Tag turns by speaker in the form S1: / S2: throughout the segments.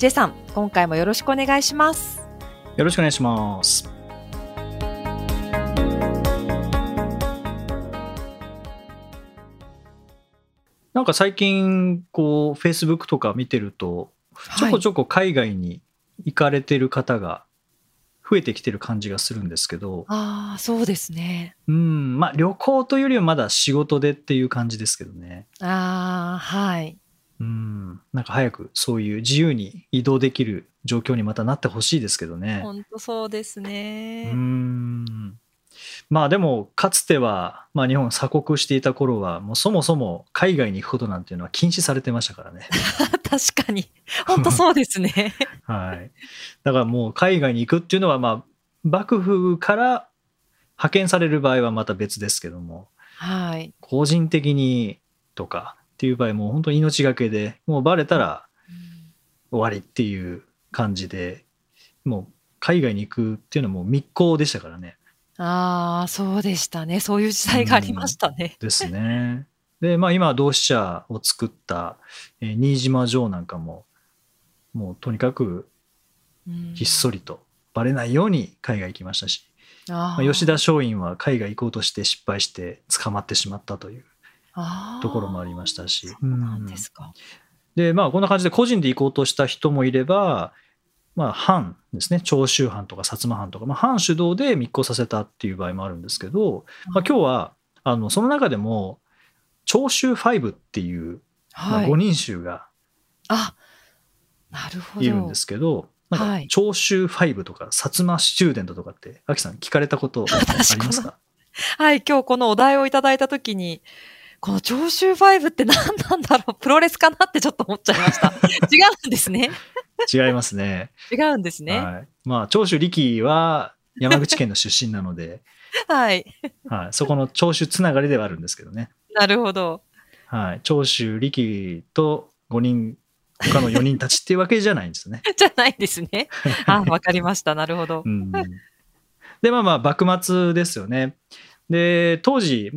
S1: J さん、今回もよろしくお願いします。
S2: よろしくお願いしますなんか最近こう Facebook とか見てるとちょこちょこ海外に行かれてる方が増えてきてる感じがするんですけど、
S1: ああ、そうですね。
S2: うん、まあ旅行というよりはまだ仕事でっていう感じですけどね。
S1: ああ、はい。
S2: うん、なんか早くそういう自由に移動できる状況にまたなってほしいですけどね。
S1: 本当そうです
S2: う
S1: ね。
S2: ん。まあでもかつては、まあ、日本鎖国していた頃はもうそもそも海外に行くことなんていうのは禁止されてましたからね。
S1: 確かに。本当そうですね。
S2: はい。だからもう海外に行くっていうのはまあ幕府から派遣される場合はまた別ですけども
S1: はい。
S2: 個人的にとかっていう場合もう本当に命がけでもうバレたら終わりっていう感じでもう海外に行くっていうのはもう密航でしたからね。
S1: ああ、そうでしたね。そういう時代がありましたね。
S2: ですね。でまあ今同志社を作った、えー新島城なんかももうとにかく
S1: うん
S2: ひっそりとバレないように海外行きましたし、
S1: あ
S2: まあ、
S1: ー
S2: 吉田松陰は海外行こうとして失敗して捕まってしまったというところもありましたし。
S1: なんですか。
S2: でまあこんな感じで個人で行こうとした人もいればまあ藩ですね。長州藩とか薩摩藩とか、まあ、藩主導で密航させたっていう場合もあるんですけど、まあ、今日はあのその中でも長州5っていう、まあ、
S1: はい。
S2: 5。人衆が
S1: あ、なるほど。
S2: いるんですけど、なんか
S1: はい。
S2: 長州5とか薩摩スチューデントとかってアキさん聞かれたことありますか？
S1: はい、今日このお題をいただいたときに、この長州ファイブって何なんだろう？プロレスかなってちょっと思っちゃいました。違うんですね。
S2: 違いますね。
S1: 違うんですね。
S2: はい。まあ、長州力は山口県の出身なので、
S1: はい。
S2: はい、そこの長州つながりではあるんですけどね。
S1: なるほど。
S2: はい。長州力と5人、他の4人たちっていうわけじゃないんですね。
S1: じゃないですね。あ、わかりました。なるほど
S2: う。ん。で、まあまあ、幕末ですよね。で、当時、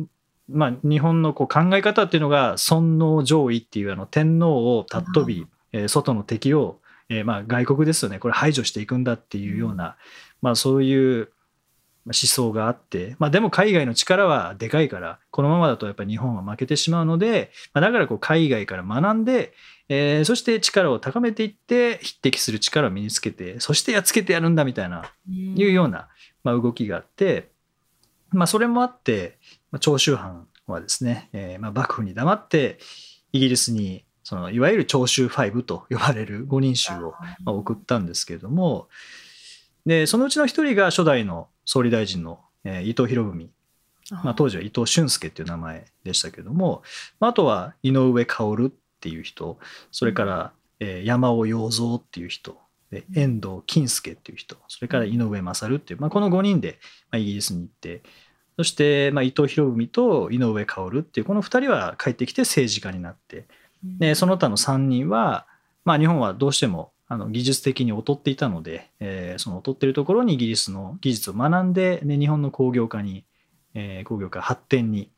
S2: まあ、日本のこう考え方っていうのが、尊皇攘夷っていうあの天皇を尊び、えー外の敵を、えーまあ外国ですよね、これ排除していくんだっていうような、まあそういう思想があって、まあでも海外の力はでかいから、このままだとやっぱり日本は負けてしまうので、まあ、だからこう海外から学んで、えーそして力を高めていって、匹敵する力を身につけて、そしてやっつけてやるんだみたいな、いうような、まあ、動きがあって、まあ、それもあって、まあ、長州藩はですね、えーまあ、幕府に黙ってイギリスにそのいわゆる長州5と呼ばれる5人衆を、まあ、送ったんですけれどもでそのうちの一人が初代の総理大臣の、えー伊藤博文、まあ、当時は伊藤俊介っていう名前でしたけども、まあ、あとは井上薫っていう人それから、えー山尾洋三っていう人で遠藤金介っていう人それから井上勝っていう、まあ、この5人で、まあ、イギリスに行ってそして、まあ、伊藤博文と井上薫っていうこの2人は帰ってきて政治家になってでその他の3人は、まあ、日本はどうしてもあの技術的に劣っていたので、えーその劣っているところにイギリスの技術を学んで、で日本の工業化に、えー工業化発展に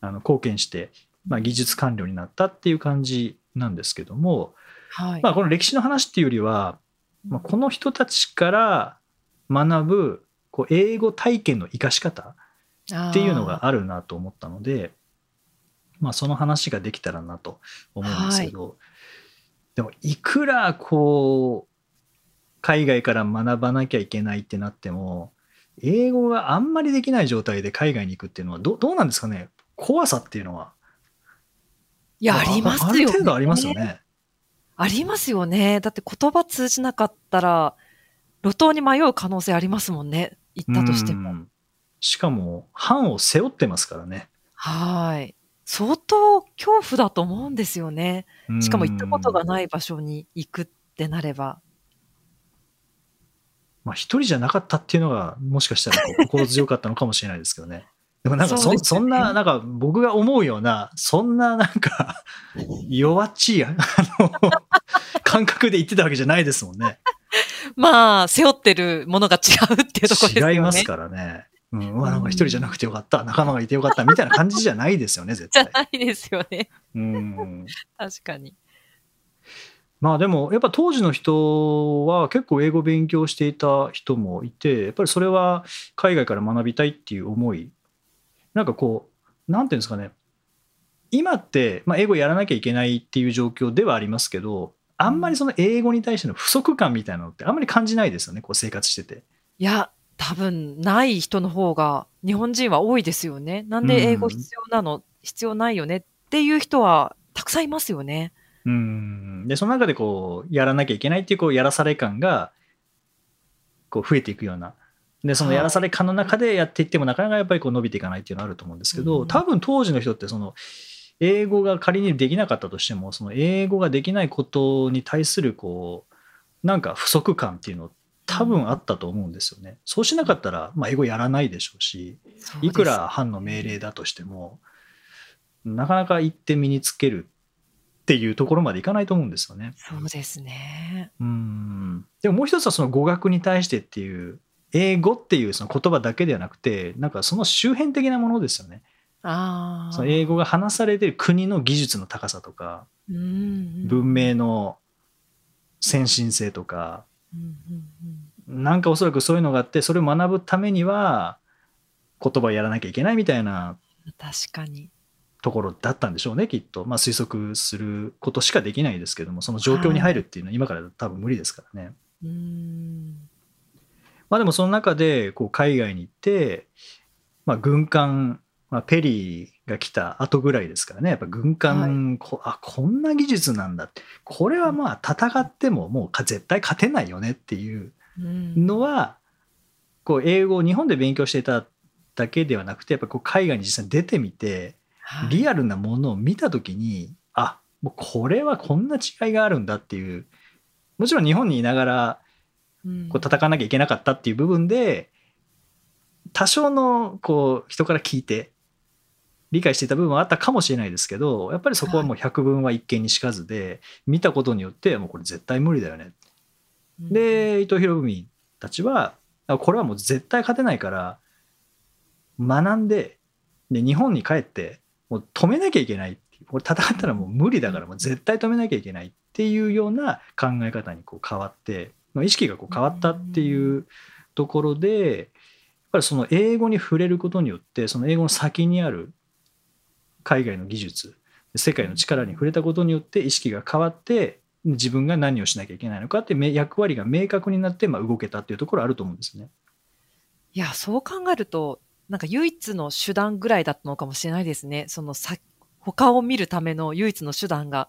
S2: あの貢献して、まあ、技術官僚になったっていう感じなんですけども、
S1: はい。
S2: まあ、この歴史の話っていうよりは、まあ、この人たちから学ぶこう英語体験の生かし方っていうのがあるなと思ったので、まあ、その話ができたらなと思うんですけど、でもいくらこう海外から学ばなきゃいけないってなっても英語があんまりできない状態で海外に行くっていうのはどどうなんですかね？怖さっていうのは。
S1: いや、ありますよ、
S2: あ
S1: ね。
S2: る程度ありますよね。
S1: ありますよね。だって言葉通じなかったら、路頭に迷う可能性ありますもんね。行ったとしても。
S2: うんしかも藩を背負ってますからね。
S1: はい。相当恐怖だと思うんですよね。しかも行ったことがない場所に行くってなれば。
S2: まあ一人じゃなかったっていうのがもしかしたら 心強かったのかもしれないですけどね。でもなんかそ
S1: そね
S2: そんな、なんか僕が思うような、そんななんか 弱っちいあの 感覚で言ってたわけじゃないですもんね。
S1: まあ、背負ってるものが違うっていうところですよね。
S2: 違いますからね。うん、うわなんか一人じゃなくてよかった、仲間がいてよかったみたいな感じじゃないですよね、絶
S1: じゃ
S2: 対。
S1: ないですよね。
S2: うん
S1: 確かに。
S2: まあでもやっぱ当時の人は結構英語勉強していた人もいてやっぱりそれは海外から学びたいっていう思いなんかこうなんていうんですかね今って、まあ、英語やらなきゃいけないっていう状況ではありますけどあんまりその英語に対しての不足感みたいなのってあんまり感じないですよねこう生活してて。
S1: いや、多分、ない人の方が、日本人は多いですよね。なんで英語必要なの、必要ないよねっていう人は、たくさんいますよね。
S2: うん。でその中でこうやらなきゃいけないっていうこうやらされ感がこう増えていくような。でそのやらされ感の中でやっていってもなかなかやっぱりこう伸びていかないっていうのはあると思うんですけど、
S1: うん。
S2: 多分当時の人ってその英語が仮にできなかったとしてもその英語ができないことに対するこうなんか不足感っていうの多分あったと思うんですよね。そうしなかったら、まあ、英語やらないでしょうしいくら班の命令だとしてもなかなか言って身につけるっていうところまでいかないと思うんですよね。
S1: そうですね。
S2: うんでももう一つはその語学に対してっていう英語っていうその言葉だけではなくてなんかその周辺的なものですよね。
S1: ああ。
S2: その英語が話されてる国の技術の高さとか
S1: うんうん
S2: 文明の先進性とか
S1: うんうん
S2: なんかおそらくそういうのがあってそれを学ぶためには言葉をやらなきゃいけないみたいな
S1: うん確かに。
S2: ところだったんでしょうねきっと、まあ、推測することしかできないですけどもその状況に入るっていうのは今から多分無理ですからね。
S1: うん。
S2: まあでもその中でこう海外に行って、まあ、軍艦、まあ、ペリーが来た後ぐらいですからねやっぱ軍艦、こあこんな技術なんだこれはまあ戦ってももうか絶対勝てないよねっていう
S1: うん
S2: のはこう英語を日本で勉強していただけではなくてやっぱこう海外に実際に出てみて
S1: はい。
S2: リアルなものを見た時にあもうこれはこんな違いがあるんだっていうもちろん日本にいながら
S1: うん。
S2: こう戦わなきゃいけなかったっていう部分で多少のこう人から聞いて理解していた部分はあったかもしれないですけどやっぱりそこはもう百聞は一見にしかずで見たことによってもうこれ絶対無理だよね。
S1: うん。
S2: で伊藤博文たちはあこれはもう絶対勝てないから学んでで日本に帰ってもう止めなきゃいけないっていうこれ戦ったらもう無理だからもう絶対止めなきゃいけないっていうような考え方にこう変わってまあ意識がこう変わったっていうところでやっぱりその英語に触れることによってその英語の先にある海外の技術世界の力に触れたことによって意識が変わって自分が何をしなきゃいけないのかって役割が明確になってまあ動けたっていうところあると思うんですね。
S1: いや、そう考えると、なんか唯一の手段ぐらいだったのかもしれないですね。そのさ、他を見るための唯一の手段が、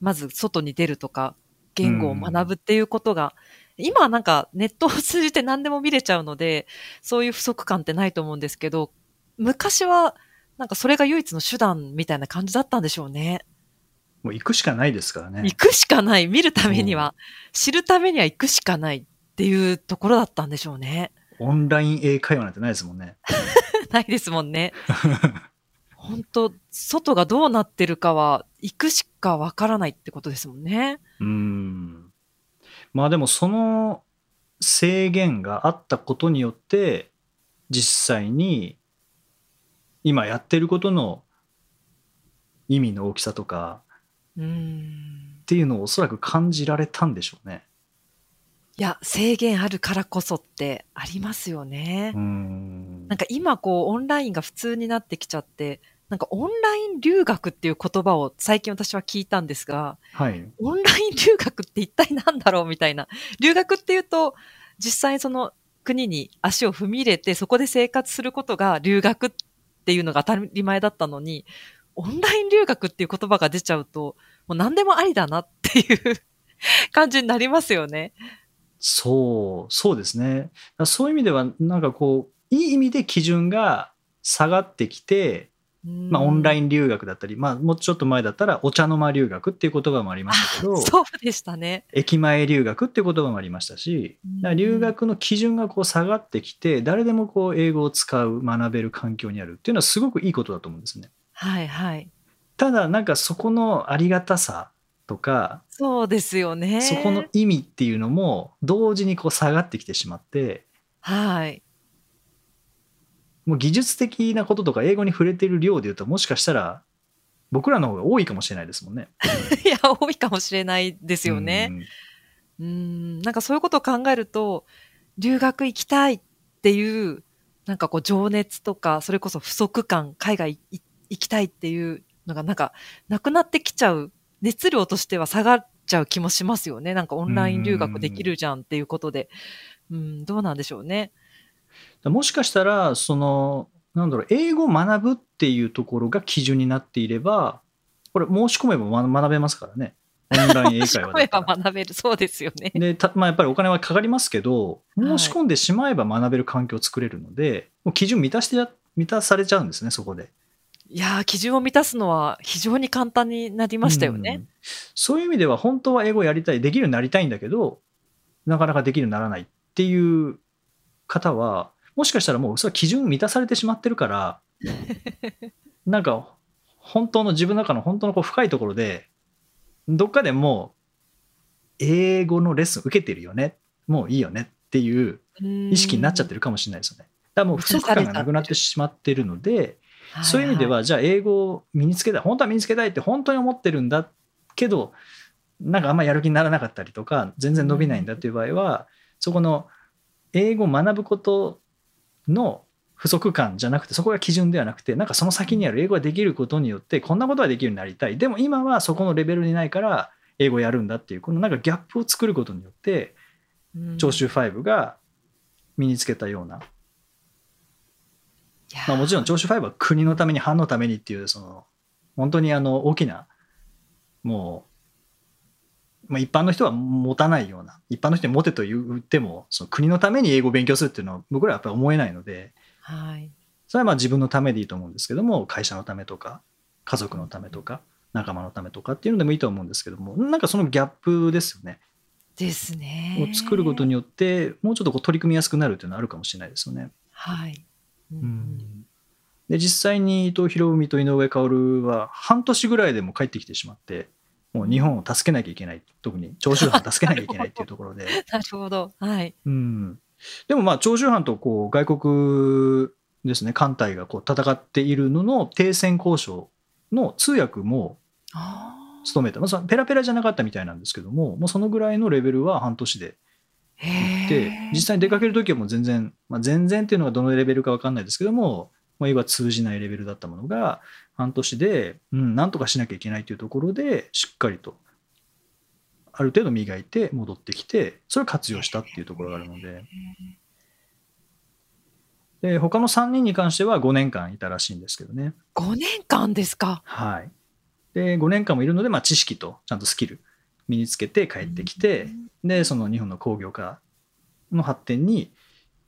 S1: まず外に出るとか、言語を学ぶっていうことが、今はなんかネットを通じて何でも見れちゃうので、そういう不足感ってないと思うんですけど、昔はなんかそれが唯一の手段みたいな感じだったんでしょうね。
S2: もう行くしかないですからね
S1: 行。くしかない。見るためには、知るためには行くしかないっていうところだったんでしょうね。
S2: オンライン英会話なんてないですもんね。
S1: ないですもんね。本当外がどうなってるかは、行くしかわからないってことですもんね。
S2: うん。まあでもその制限があったことによって実際に今やってることの意味の大きさとか。っていうのをおそらく感じられたんでしょうね。
S1: いや、制限あるからこそってありますよね。
S2: うん
S1: なんか今こうオンラインが普通になってきちゃって、なんかオンライン留学っていう言葉を最近私は聞いたんですが、
S2: はい。
S1: オンライン留学って一体何だろうみたいな。留学っていうと、実際その国に足を踏み入れて、そこで生活することが留学っていうのが当たり前だったのに、オンライン留学っていう言葉が出ちゃうと、もう何でもありだなっていう 感じになりますよね。
S2: そう、そうですね。そういう意味では、なんかこう、いい意味で基準が下がってきて、まあ、オンラ
S1: イ
S2: イン留学だったり、まあ、もうちょっと前だったらお茶の間留学っていう言葉もありましたけど
S1: そうでしたね。
S2: 駅前留学っていう言葉もありましたし留学の基準がこう下がってきて誰でもこう英語を使う学べる環境にあるっていうのはすごくいいことだと思うんですね。
S1: はいはい。
S2: ただなんかそこのありがたさとか
S1: そうですよね。
S2: そこの意味っていうのも同時にこう下がってきてしまって
S1: はい。
S2: もう技術的なこととか英語に触れてる量でいうともしかしたら僕らの方が多いかもしれないですもんね。
S1: いや、多いかもしれないですよね。
S2: うん
S1: うん、なんかそういうことを考えると、留学行きたいっていう、なんかこう情熱とか、それこそ不足感、海外い行きたいっていうのがなんかなくなってきちゃう、熱量としては下がっちゃう気もしますよね。なんかオンライン留学できるじゃんっていうことで。うん、どうなんでしょうね。
S2: もしかしたらそのなんだろう英語を学ぶっていうところが基準になっていればこれ申し込めば学学べますからね オンライン英会話だ
S1: 声
S2: ったら。
S1: は学べる。そうですよね。
S2: でたまあ、やっぱりお金はかかりますけど
S1: はい
S2: 申し込んでしまえば学べる環境を作れるので、もう基準満たしてや満たされちゃうんですねそこで。
S1: いやー、基準を満たすのは非常に簡単になりましたよね。
S2: うんそういう意味では本当は英語をやりたいできるようになりたいんだけどなかなかできるようにならないっていう方はもしかしたらもうそれは基準満たされてしまってるから なんか本当の自分の中の本当のこう深いところでどっかでもう英語のレッスン受けてるよねもういいよねっていう意識になっちゃって
S1: る。
S2: るかもしれないですよね。だからもう不足感がなくなってしまってるので、そういう意味で
S1: は
S2: は、じゃあ英語を身につけたい、本当は身につけたいって本当に思ってるんだけど、なんかあんまやる気にならなかったりとか、全然伸びないんだっていう場合は、そこの英語を学ぶことの不足感じゃなくて、そこが基準ではなくて、なんかその先にある英語ができることによって、こんなことができるようになりたい。でも今はそこのレベルにないから、英語をやるんだっていう、このなんかギャップを作ることによって、聴衆5が身につけたようなまあ、もちろん聴取5は国のために藩のためにっていうその本当にあの大きなもう、まあ、一般の人は持たないような一般の人に持てと言ってもその国のために英語を勉強するっていうのは僕らはやっぱり思えないので
S1: はい。
S2: それはまあ自分のためでいいと思うんですけども会社のためとか家族のためとか仲間のためとかっていうのでもいいと思うんですけどもなんかそのギャップですよね
S1: ですね。
S2: を作ることによってもうちょっとこう取り組みやすくなるっていうのはあるかもしれないですよね。
S1: はい。うん
S2: うんで実際に伊藤博文と井上薫は半年ぐらいでも帰ってきてしまってもう日本を助けなきゃいけない特に長州藩を助けなきゃいけないっていうところで、
S1: なるほど。はい。
S2: うん、でもまあ長州藩とこう外国ですね艦隊がこう戦っているのの停戦交渉の通訳も
S1: あ
S2: 務めた、まあ、ペラペラじゃなかったみたいなんですけどももうそのぐらいのレベルは半年で
S1: あ。
S2: 行っ
S1: へ
S2: て
S1: ー
S2: 実際に出かける時はもう全然、まあ、全然っていうのがどのレベルか分かんないですけども、まあ、英語は通じないレベルだったものが半年で、うん、なんとかしなきゃいけないというところでしっかりとある程度磨いて戻ってきてそれを活用したっていうところがあるのでで他の3人に関しては5年間いたらしいんですけどね。
S1: 5年間ですか？
S2: はい、で5年間もいるので、まあ、知識とちゃんとスキル身につけて帰ってきて、でその日本の工業化の発展に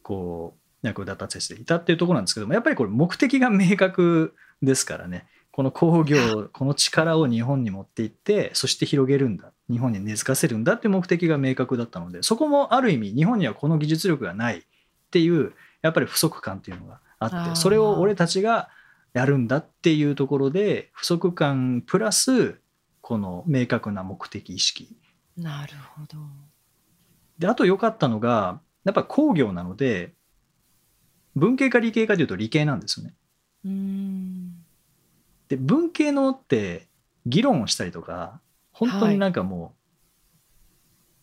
S2: こう役立たせていたっていうところなんですけどもやっぱりこれ目的が明確ですからね。この工業この力を日本に持っていってそして広げるんだ。日本に根付かせるんだっていう目的が明確だったのでそこもある意味日本にはこの技術力がないっていうやっぱり不足感っていうのがあってそれを俺たちがやるんだっていうところで不足感プラスこの明確な目的意識
S1: なるほど。
S2: であと良かったのがやっぱ工業なので文系か理系かというと理系なんですよね。
S1: うーん。
S2: で文系のって議論をしたりとか本当になんかも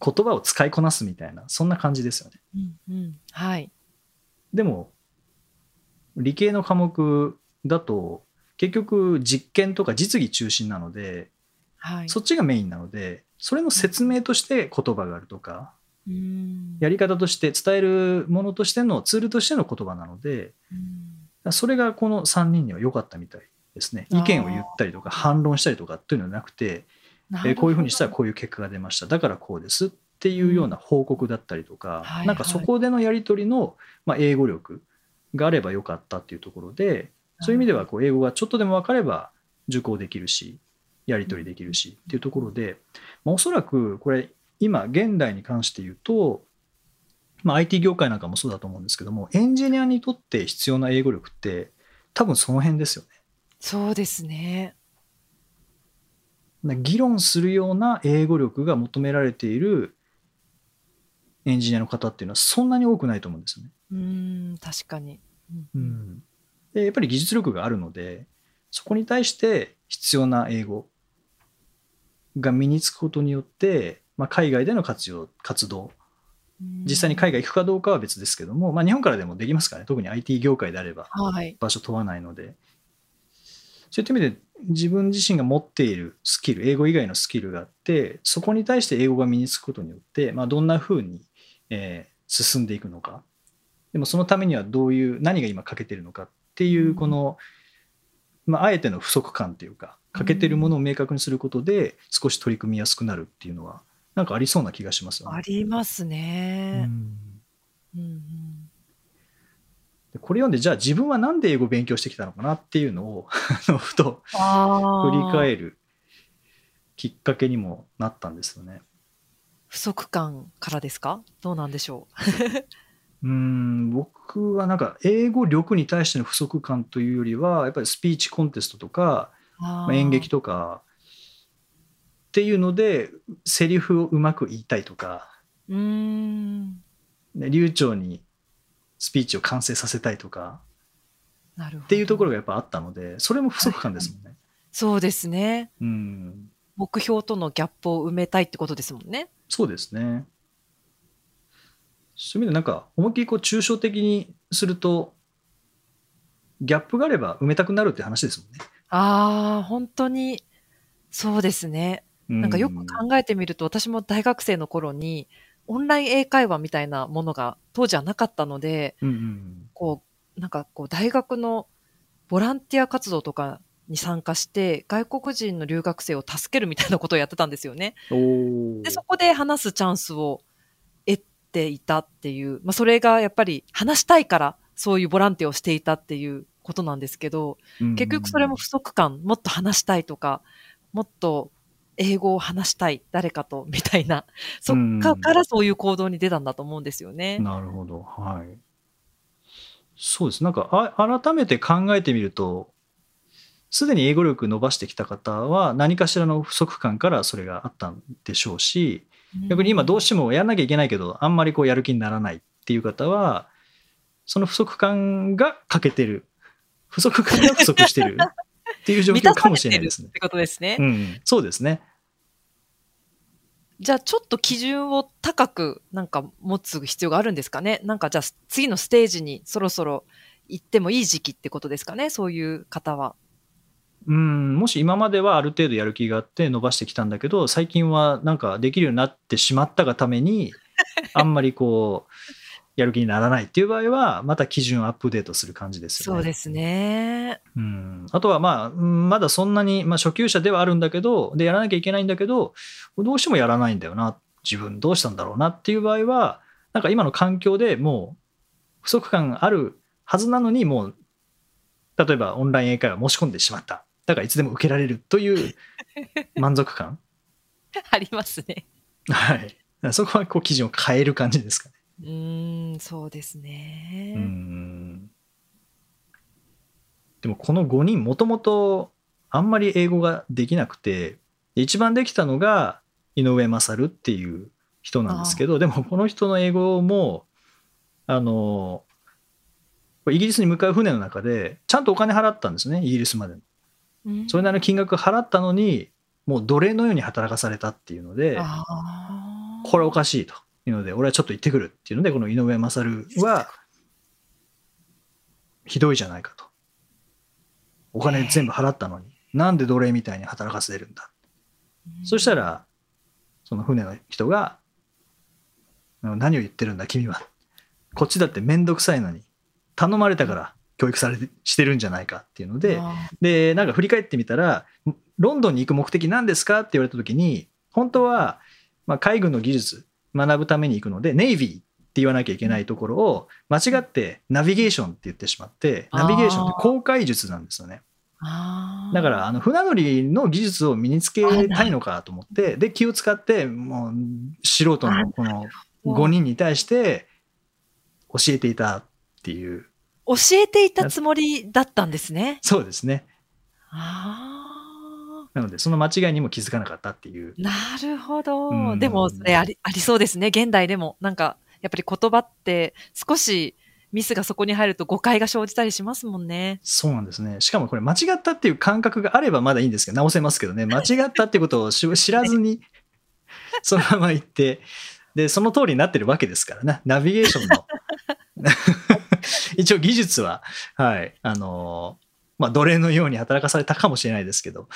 S2: う言葉を使いこなすみたいなそんな感じですよね。
S1: うんうん。はい。
S2: でも理系の科目だと結局実験とか実技中心なので
S1: はい。
S2: そっちがメインなのでそれの説明として言葉があるとか
S1: うーん。
S2: やり方として伝えるものとしてのツールとしての言葉なので
S1: うん。
S2: それがこの3人には良かったみたいですね。意見を言ったりとか反論したりとかっていうのはなくて、えーこういうふうにしたらこういう結果が出ました。だからこうですっていうような報告だったりとか、
S1: はい
S2: なんかそこでのやり取りの、まあ、英語力があればよかったっていうところで、そういう意味ではこう英語がちょっとでも分かれば受講できるしやり取りできるしっていうところで、まあ、おそらくこれ今現代に関して言うと、まあ、IT 業界なんかもそうだと思うんですけどもエンジニアにとって必要な英語力って多分その辺ですよね。
S1: そうですね。
S2: 議論するような英語力が求められているエンジニアの方っていうのはそんなに多くないと思うんですよね。
S1: うん確かに、
S2: うん、でやっぱり技術力があるのでそこに対して必要な英語が身につくことによって、まあ、海外での活用活動。実際に海外行くかどうかは別ですけども、まあ、日本からでもできますからね。特に IT 業界であれば場所問わないので、はい、そういった意味で自分自身が持っているスキル英語以外のスキルがあってそこに対して英語が身につくことによって、まあ、どんなふうに、えー、進んでいくのか。でもそのためにはどういう何が今欠けてるのかっていうこの、まあ、あえての不足感というか欠けてるものを明確にすることで少し取り組みやすくなるっていうのはなんかありそうな気がしますよ
S1: ね。ありますね。
S2: うんうんこれ読んでじゃあ自分は何で英語を勉強してきたのかなっていうのを ふと振り返るきっかけにもなったんですよね。
S1: 不足感からですか？どうなんでしょ
S2: う？うん僕はなんか英語力に対しての不足感というよりはやっぱりスピーチコンテストとかまあ、演劇とか。っていうのでセリフをうまく言いたいとか。
S1: うん。
S2: 流暢にスピーチを完成させたいとか。
S1: なるほど。
S2: っていうところがやっぱあったのでそれも不足感ですもんね。はい、
S1: そうですね、
S2: うん、
S1: 目標とのギャップを埋めたいってことですもんね。
S2: そうですね。そういう意味でなんか思いっきりこう抽象的にするとギャップがあれば埋めたくなるって話ですもんね。
S1: ああ、本当に、そうですね。なんかよく考えてみると、私も大学生の頃に、オンライン英会話みたいなものが当時はなかったので、
S2: うんうん
S1: こう、なんかこう、大学のボランティア活動とかに参加して、外国人の留学生を助けるみたいなことをやってたんですよね。で、そこで話すチャンスを得ていたっていう、まあ、それがやっぱり話したいから、そういうボランティアをしていたっていうことなんですけど、結局それも不足感、もっと話したいとか、もっと英語を話したい、誰かと、みたいな、そっかからそういう行動に出たんだと思うんですよね。
S2: なるほど。はい。そうです。なんか、あ改めて考えてみると、すでに英語力伸ばしてきた方は何かしらの不足感からそれがあったんでしょうし、逆に今どうしてもやらなきゃいけないけど、あんまりこうやる気にならないっていう方は、その不足感が欠けてる不足感が不足してる？っていう状況かもしれないですね。
S1: ってことですね。
S2: うん、そうですね。
S1: じゃあちょっと基準を高くなんか持つ必要があるんですかね？なんかじゃあ次のステージにそろそろ行ってもいい時期ってことですかね？そういう方は。
S2: うん、もし今まではある程度やる気があって伸ばしてきたんだけど最近はなんかできるようになってしまったがためにあんまりこうやる気にならないっていう場合は、また基準をアップデートする感じですよ
S1: ね。そうですね。
S2: うん。あとは、まあ、まだそんなに、まあ、初級者ではあるんだけど、で、やらなきゃいけないんだけど、どうしてもやらないんだよな。自分どうしたんだろうなっていう場合は、なんか今の環境でもう、不足感あるはずなのに、もう、例えばオンライン英会話申し込んでしまった。だからいつでも受けられるという 満足感
S1: ありますね。
S2: はい。そこはこう基準を変える感じですかね。
S1: うん、そうですね。
S2: うんでもこの5人もともとあんまり英語ができなくて一番できたのが井上勝っていう人なんですけどでもこの人の英語もあのイギリスに向かう船の中でちゃんとお金払ったんですねイギリスまでの。それなりの金額払ったのにもう奴隷のように働かされたっていうのでこれおかしいと。いうので、俺はちょっと行ってくるっていうので、この井上勝は、ひどいじゃないかと。お金全部払ったのに、なんで奴隷みたいに働かせるんだ。そしたら、その船の人が、何を言ってるんだ、君は。こっちだって面倒くさいのに、頼まれたから教育されてしてるんじゃないかっていうので、で、なんか振り返ってみたら、ロンドンに行く目的何ですかって言われた時に、本当は、まあ、海軍の技術学ぶために行くので、ネイビーって言わなきゃいけないところを間違ってナビゲーションって言ってしまってナビゲーションって公開術なんですよね。だからあの船乗りの技術を身につけたいのかと思ってで気を使ってもう素人のこの5人に対して教えていたっていう。
S1: 教えていたつもりだったんですね。
S2: そうですね。
S1: あ
S2: なのでその間違いにも気づかなかったっていう
S1: あ、なるほど。
S2: うん
S1: でも、それあり、ありそうですね。現代でも。なんか、やっぱり言葉って少しミスがそこに入ると誤解が生じたりしますもんね。
S2: そうなんですねしかもこれ間違ったっていう感覚があればまだいいんですけど直せますけどね間違ったってことをし知らずに そのまま行ってでその通りになってるわけですからねナビゲーションの 一応技術ははいあのまあ奴隷のように働かされたかもしれないですけど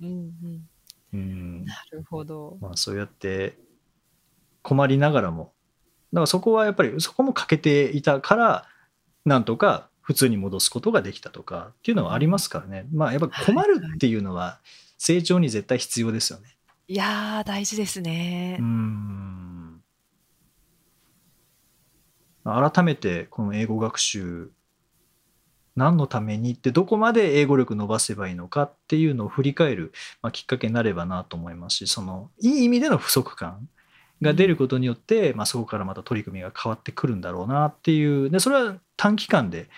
S1: うんうん、
S2: うん
S1: なるほど。
S2: まあ、そうやって困りながらもだからそこはやっぱりそこも欠けていたからなんとか普通に戻すことができたとかっていうのはありますからねまあやっぱり困るっていうのは成長に絶対必要ですよね。
S1: いやー、大事ですね
S2: う。ん改めてこの英語学習何のためにってどこまで英語力伸ばせばいいのかっていうのを振り返る、まあ、きっかけになればなと思いますしそのいい意味での不足感が出ることによって、まあ、そこからまた取り組みが変わってくるんだろうなっていうでそれは短期間で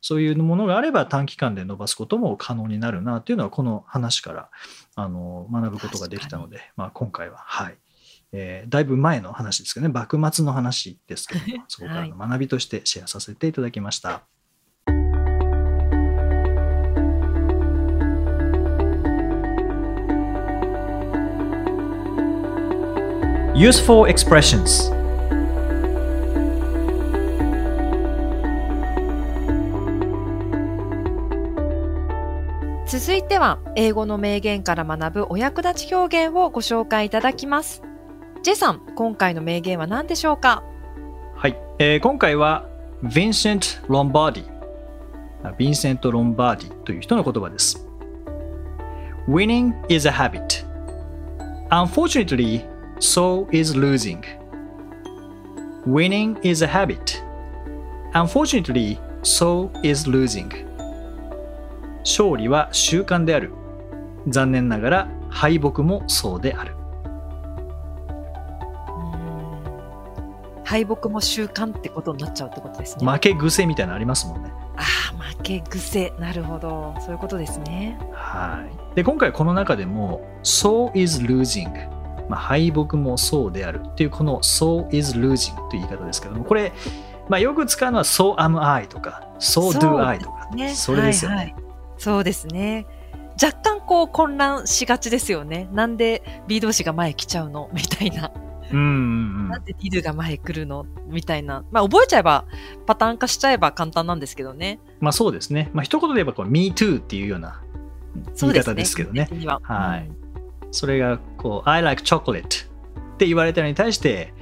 S2: そういうものがあれば短期間で伸ばすことも可能になるなっていうのはこの話からあの学ぶことができたので、まあ、今回ははい。えーだいぶ前の話ですけどね幕末の話ですけども そこからの学びとしてシェアさせていただきました。Useful expressions.
S1: 続いては、英語の名言から学ぶお役立ち表現をご紹介いただきます。ジェさん、今回の名言は何でしょうか？
S2: はい、えー今回はヴィンセント・ロンバーディあヴィンセント・ロンバーディという人の言葉です。Winning is a habit Unfortunately, so is losing Winning is a habit Unfortunately, so is losing 勝利は習慣である残念ながら敗北もそうである
S1: 敗北も習慣ってことになっちゃうってことですね。
S2: 負け癖みたいなのありますもんね
S1: ああ、負け癖。なるほど。そういうことですね。
S2: はい。で、今回この中でも、so is losing。まあ、敗北もそうであるっていうこの so is losing という言い方ですけども、これ、まあ、よく使うのは so am I とか so do I とか、
S1: ね。
S2: それですよね。
S1: はいはいそうですね。若干こう混乱しがちですよね。なんで B 同士が前来ちゃうの？みたいな。
S2: うんうんうん
S1: なんで D が前来るの？みたいな。まあ覚えちゃえば、パターン化しちゃえば簡単なんですけどね。
S2: まあそうですね。まあ一言で言えばこう me too っていうような言い方ですけどね。
S1: 的には
S2: はい
S1: うん
S2: それがこう I like chocolate って言われたのに対して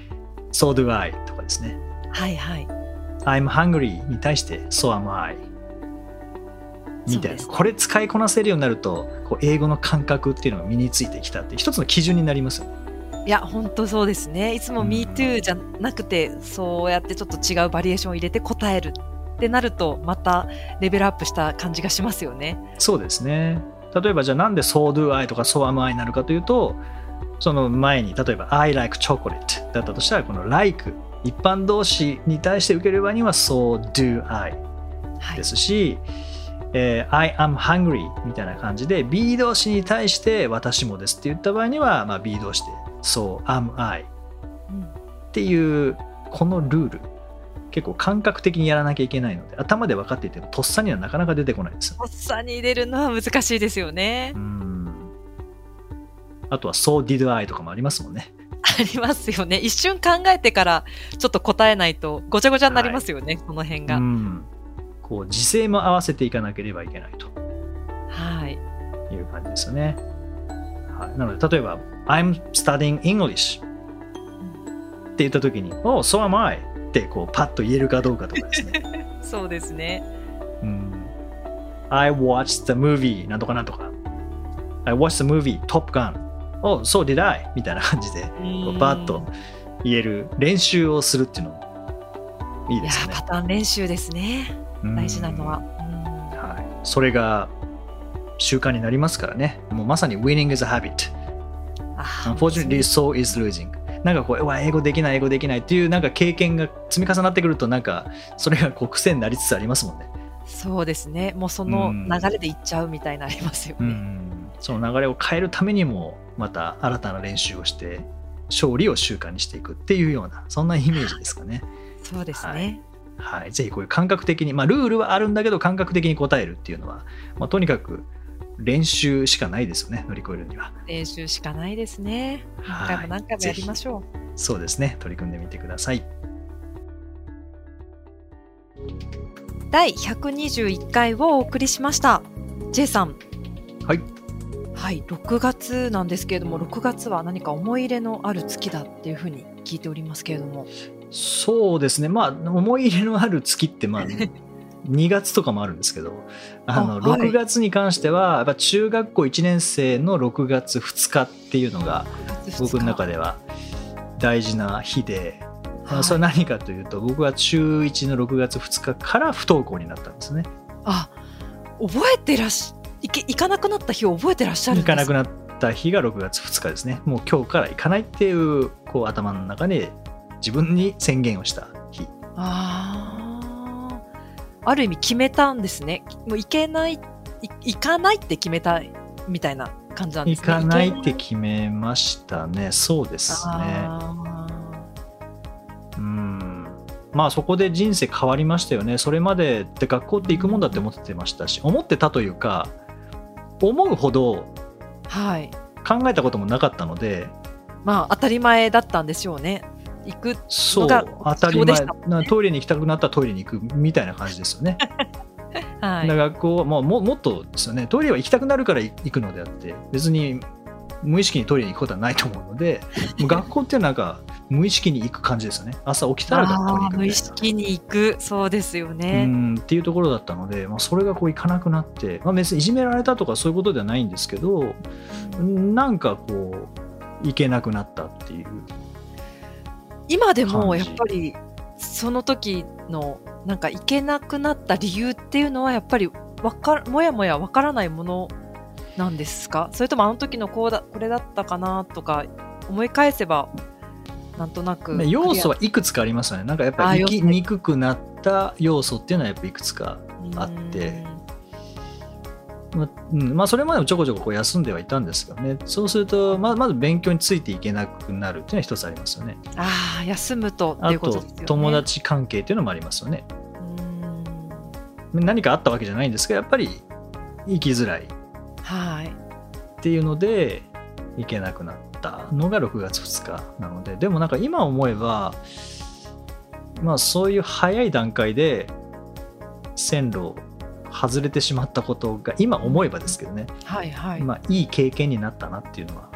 S2: so do I とかですね。
S1: はいはい。
S2: I'm hungry に対して so am I みたいな、これ使いこなせるようになるとこう英語の感覚っていうのが身についてきたっていう一つの基準になりますよね。
S1: いや、本当そうですね。いつも
S2: うん
S1: Me too じゃなくて、そうやってちょっと違うバリエーションを入れて答えるってなると、またレベルアップした感じがしますよね。
S2: そうですね。例えばじゃあなんで so do I とか so am I になるかというとその前に例えば I like chocolate だったとしたらこの like 一般動詞に対して受ける場合には so do I
S1: はい
S2: で。すし、えー I am hungry みたいな感じで B 動詞に対して私もですって言った場合には、まあ、B 動詞で So am I
S1: うん
S2: っていうこのルール結構感覚的にやらなきゃいけないので頭で分かっていてもとっさにはなかなか出てこないです
S1: とっさに入れるのは難しいですよね
S2: う。んあとは So did I とかもありますもんね
S1: ありますよね。一瞬考えてからちょっと答えないとごちゃごちゃになりますよね、この辺が。
S2: うんこう時勢も合わせていかなければいけないと
S1: はい。
S2: いう感じですよね。はい、なので、例えば、I'm studying English って言ったときに、Oh, so am I ってこうパッと言えるかどうかとかですね。
S1: そうですね。
S2: うん、I watched the movie なんとかなんとか。I watched the movie Top Gun. Oh, so did I みたいな感じで、こうバッと言える練習をするっていうのもいいですよね。
S1: いやパターン練習ですね。大事なのは、
S2: はい、それが習慣になりますからね。もうまさに winning is a habit
S1: あ
S2: unfortunately so is losing なんかこううわ英語できない英語できないっていうなんか経験が積み重なってくるとなんかそれがこう癖になりつつありますもんね。
S1: そうですね。もうその流れでいっちゃうみたいなありますよね、
S2: うん。その流れを変えるためにもまた新たな練習をして勝利を習慣にしていくっていうようなそんなイメージですかね。
S1: そうですね、
S2: はい、ぜひこういう感覚的に、まあ、ルールはあるんだけど感覚的に答えるっていうのは、まあ、とにかく練習しかないですよね乗り越えるには。
S1: 練習しかないですね。
S2: はい
S1: 何回も何回もやりましょう。
S2: そうですね。取り組んでみてください。
S1: 第121回をお送りしました。J さん。
S2: はい。
S1: はい。6月なんですけれども6月は何か思い入れのある月だっていうふうに聞いておりますけれども。
S2: そうですね。まあ思い入れのある月ってまあ 2月とかもあるんですけどあの
S1: あはい。
S2: 6月に関してはやっぱ中学校1年生の6月2日っていうのが僕の中
S1: で、
S2: では大事な日で、
S1: はい。
S2: それは何かというと僕は中1の6月2日から不登校になったんですね。
S1: あ覚えてらっし行け行かなくなった日を覚えてらっしゃるんです
S2: 行かなくなった日が6月2日ですね。もう今日から行かないっていうこう頭の中で自分に宣言をした日。
S1: ああある意味決めたんですね。もう行けないい行かないって決めたみたいな感じなんですね。
S2: 行かないって
S1: 行
S2: 決めましたね。そうですね。
S1: あ
S2: うん。まあそこで人生変わりましたよね。それまでって学校って行くもんだって思ってましたし思ってたというか思うほど考えたこともなかったので
S1: まあ当たり前だったんでしょうね行く
S2: そう
S1: のが
S2: 当たり前。なトイレに行きたくなったらトイレに行くみたいな感じですよね。
S1: はい。
S2: 学校はもうももっとですよね。トイレは行きたくなるから行くのであって別に無意識にトイレに行くことはないと思うので 学校ってなんか無意識に行く感じですよね。朝起きたら学校に行
S1: あー無意。識に行く。そうですよ
S2: う
S1: ね、
S2: んっていうところだったので、まあ、それがこう行かなくなって、まあ、別にいじめられたとかそういうことではないんですけどなんかこう行けなくなったっていう
S1: 今でもやっぱりその時のなんか行けなくなった理由っていうのはやっぱりわかもやもやわからないものなんですか？それともあの時のこうだこれだったかなとか思い返せばなんとなく
S2: ね要素
S1: は
S2: はいくつかありますよね。なんかやっぱり生きにくくなった要素っていうのはやっぱいくつかあってまあうんまあ、それまでもちょこちょここう休んではいたんですがね。そうするとままず勉強についていけなくなるっていうのは一つありますよね。
S1: ああ休むとって
S2: あ
S1: と
S2: 友達関係っていうのもありますよね。
S1: うん
S2: 何かあったわけじゃないんですがやっぱり生きづらい。っ
S1: はい。
S2: ていうので行けなくなったのが6月2日なので。でもなんか今思えばまあそういう早い段階で線路を外れてしまったことが今思えばですけどね、
S1: はいはい、
S2: まあいい経験になったなっていうのは。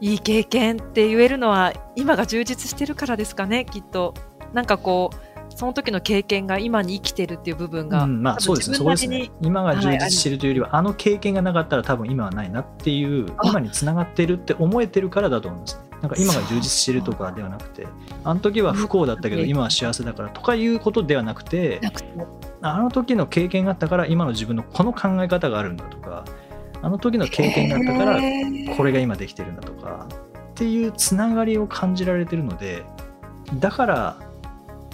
S2: い
S1: い経験って言えるのは今が充実してるからですかねきっと。なんかこうその時の経験が今に生きてるっていう部分が、
S2: うん、まあそうですね。そこですね。今が充実してるというよりは、あの経験がなかったら多分今はないなっていう
S1: あ
S2: 今につながってるって思えてるからだと思うんですね。なんか今が充実してるとかではなくてあの時は不幸だったけど
S1: うん
S2: 今は幸せだからとかいうことではなくてあの時の経験があったから今の自分のこの考え方があるんだとかあの時の経験があったからこれが今できてるんだとかっていうつながりを感じられてるのでだから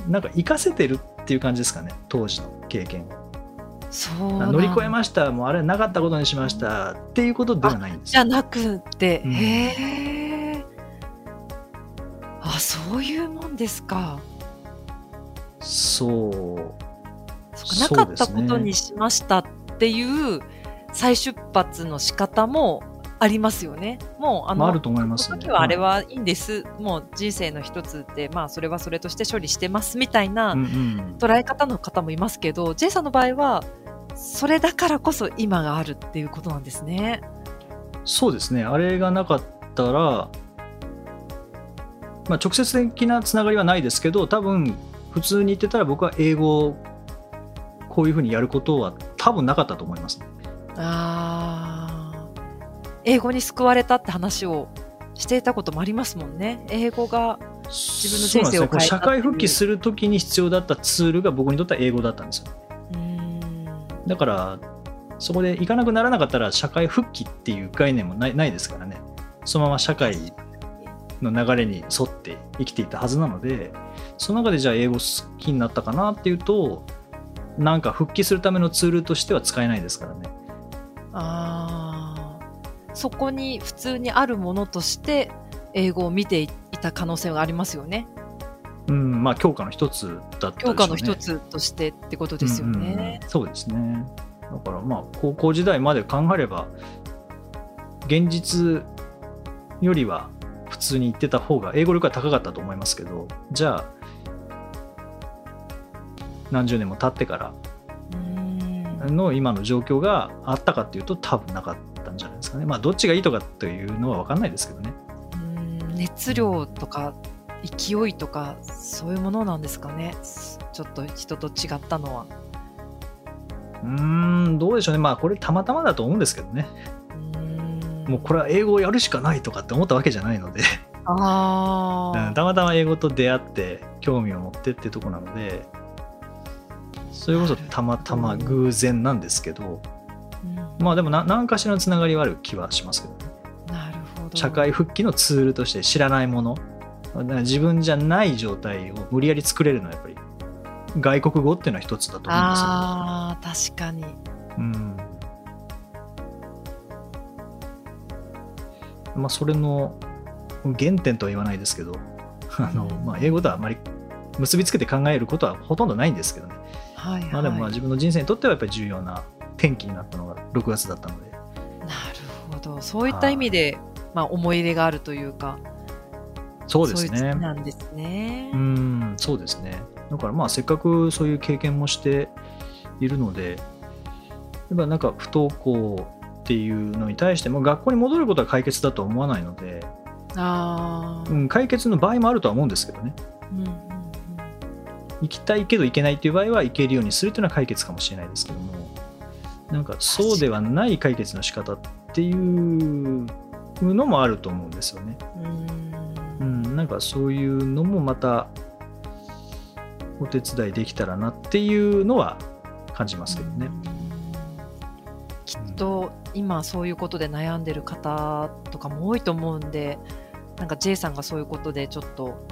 S2: なんか活かせてるっていう感じですかね当時の経験。を
S1: そう
S2: 乗り越えましたもうあれなかったことにしましたっていうことではないんです。よ
S1: じゃなくて、
S2: うん。
S1: へえあそういうもんですか。
S2: そう
S1: なかったことにしましたっていう再出発の仕方もありますよね。もうあの、
S2: まああると思いますね。
S1: 時はあれはいいんです、もう人生の一つで、まあそれはそれとして処理してますみたいな
S2: うんうん。
S1: 捉え方の方もいますけど、J さんの場合は、それだからこそ今があるっていうことなんですね。
S2: そうですね。あれがなかったら、まあ、直接的なつながりはないですけど多分普通に言ってたら僕は英語をこういうふうにやることは多分なかったと思います、
S1: あー。英語に救われたって話をしていたこともありますもんね。英語が自分の人生を変えた
S2: 社会復帰するときに必要だったツールが僕にとっては英語だったんですよ。
S1: うん。
S2: だからそこで行かなくならなかったら社会復帰っていう概念もないないですからね。そのまま社会の流れに沿って生きていたはずなのでその中でじゃあ英語好きになったかなっていうとなんか復帰するためのツールとしては使えないですからね。
S1: あー。そこに普通にあるものとして英語を見ていた可能性がありますよね。
S2: うんまあ強化の一つだったでしょうね。
S1: 強化の一つとしてってことですよね。
S2: うんうんそうですね。だからまあ高校時代まで考えれば現実よりは普通に言ってた方が英語力は高かったと思いますけどじゃあ何十年も経ってから
S1: うん。
S2: の今の状況があったかっていうと多分なかったんじゃないですかね。まあどっちがいいとかというのは分かんないですけどね。
S1: うん。熱量とか勢いとかそういうものなんですかね。ちょっと人と違ったのは。
S2: うーんどうでしょうね。まあこれたまたまだと思うんですけどね。
S1: うん。
S2: もうこれは英語をやるしかないとかって思ったわけじゃないので。
S1: あ
S2: たまたま英語と出会って興味を持ってってとこなのでそれこそたまたま偶然なんですけど
S1: うん。
S2: まあでもな何かしらのつながりはある気はしますけどね。
S1: なるほど。
S2: 社会復帰のツールとして知らないもの。自分じゃない状態を無理やり作れるのはやっぱり外国語っていうのは一つだと思うんですよ、
S1: ああ、確かに。
S2: うん。まあそれの原点とは言わないですけどあの、まあ、英語とはあまり結びつけて考えることはほとんどないんですけどね
S1: はいはい。
S2: まあでもまあ自分の人生にとってはやっぱり重要な転機になったのが6月だったので。
S1: なるほど。そういった意味で、まあ、思い入れがあるというか、
S2: そうですね。
S1: 月なんですね。
S2: うんそうですね。だからまあせっかくそういう経験もしているのでやっぱなんか不登校っていうのに対しても学校に戻ることは解決だとは思わないので、
S1: ああ、
S2: うん、解決の場合もあるとは思うんですけどね。
S1: うん
S2: 行きたいけど行けないっていう場合は行けるようにするっていうのは解決かもしれないですけどもなんかそうではない解決の仕方っていうのもあると思うんですよね。
S1: う
S2: うんん、なんかそういうのもまたお手伝いできたらなっていうのは感じますけどね。
S1: きっと今そういうことで悩んでる方とかも多いと思うんでなんか J さんがそういうことでちょっと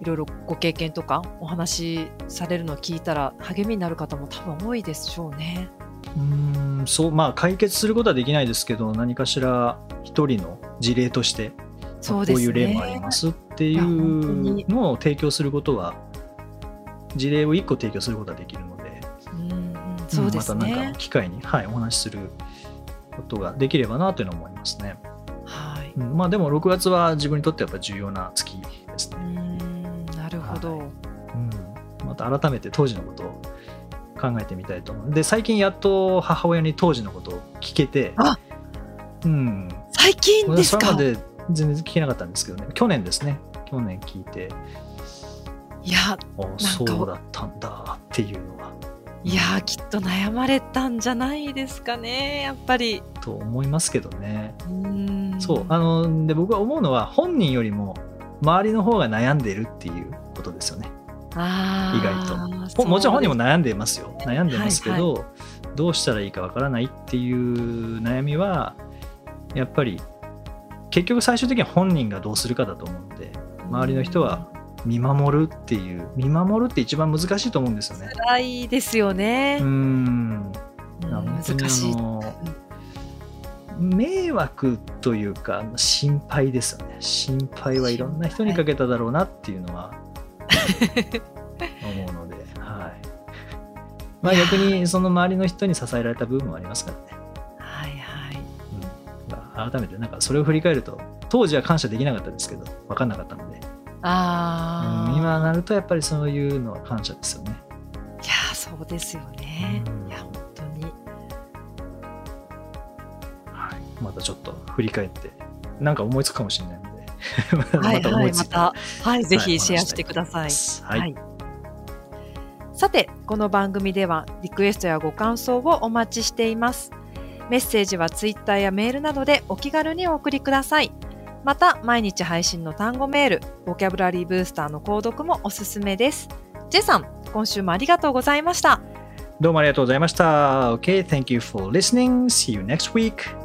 S1: いろいろご経験とかお話しされるのを聞いたら励みになる方も多分多いでしょうね。
S2: うんそうまあ解決することはできないですけど何かしら一人の事例として
S1: そうですね
S2: こういう例もありますっていうのを提供することは事例を1個提供することはできるので
S1: そうですね
S2: またなんかの。機会に、はい、お話しすることができればなというのは思いますね。
S1: はい。
S2: うんまあでも6月は自分にとってやっぱ重要な月です
S1: う
S2: ね。
S1: ほど。
S2: うん、また改めて当時のことを考えてみたいと思う。で最近やっと母親に当時のことを聞けて、
S1: あ
S2: うん、
S1: 最近ですか？
S2: それまで全然聞けなかったんですけどね。去年ですね。去年聞いて。
S1: いや
S2: あそうだったんだっていうのは。い
S1: やきっと悩まれたんじゃないですかねやっぱり。
S2: と思いますけどね。
S1: うん。
S2: そう。あので僕は思うのは本人よりも周りの方が悩んでるっていうことですよね。意外と。ほもちろん本人も悩んでますよ。悩んでますけど、
S1: はい
S2: どうしたらいいかわからないっていう悩みはやっぱり結局最終的には本人がどうするかだと思うので周りの人は見守るっていう見守るって一番難しいと思うんですよね。
S1: 辛いですよね。
S2: う。ん。
S1: 難しい。
S2: 迷惑というか心配ですよね。心配はいろんな人にかけただろうなっていうのは思うので、はい。まあ、逆にその周りの人に支えられた部分もありますからね、
S1: はいはい。
S2: うん。まあ、改めてなんかそれを振り返ると当時は感謝できなかったですけど分かんなかったので、
S1: ああ、
S2: うん今なるとやっぱりそういうのは感謝ですよね。
S1: いやーそうですよね。
S2: うん。
S1: いや本当に。
S2: はい、またちょっと振り返ってなんか思いつくかもしれない
S1: はいはいまたはいぜ
S2: はい
S1: ひシェアしてください。
S2: はい、
S1: さて、この番組ではリクエストやご感想をお待ちしています。メッセージはツイッターやメールなどでお気軽にお送りください。また、毎日配信の単語メール、ボキャブラリーブースターの購読もおすすめです。J さん、今週もありがとうございました。
S2: どうもありがとうございました。Okay, thank you for listening. See you next week.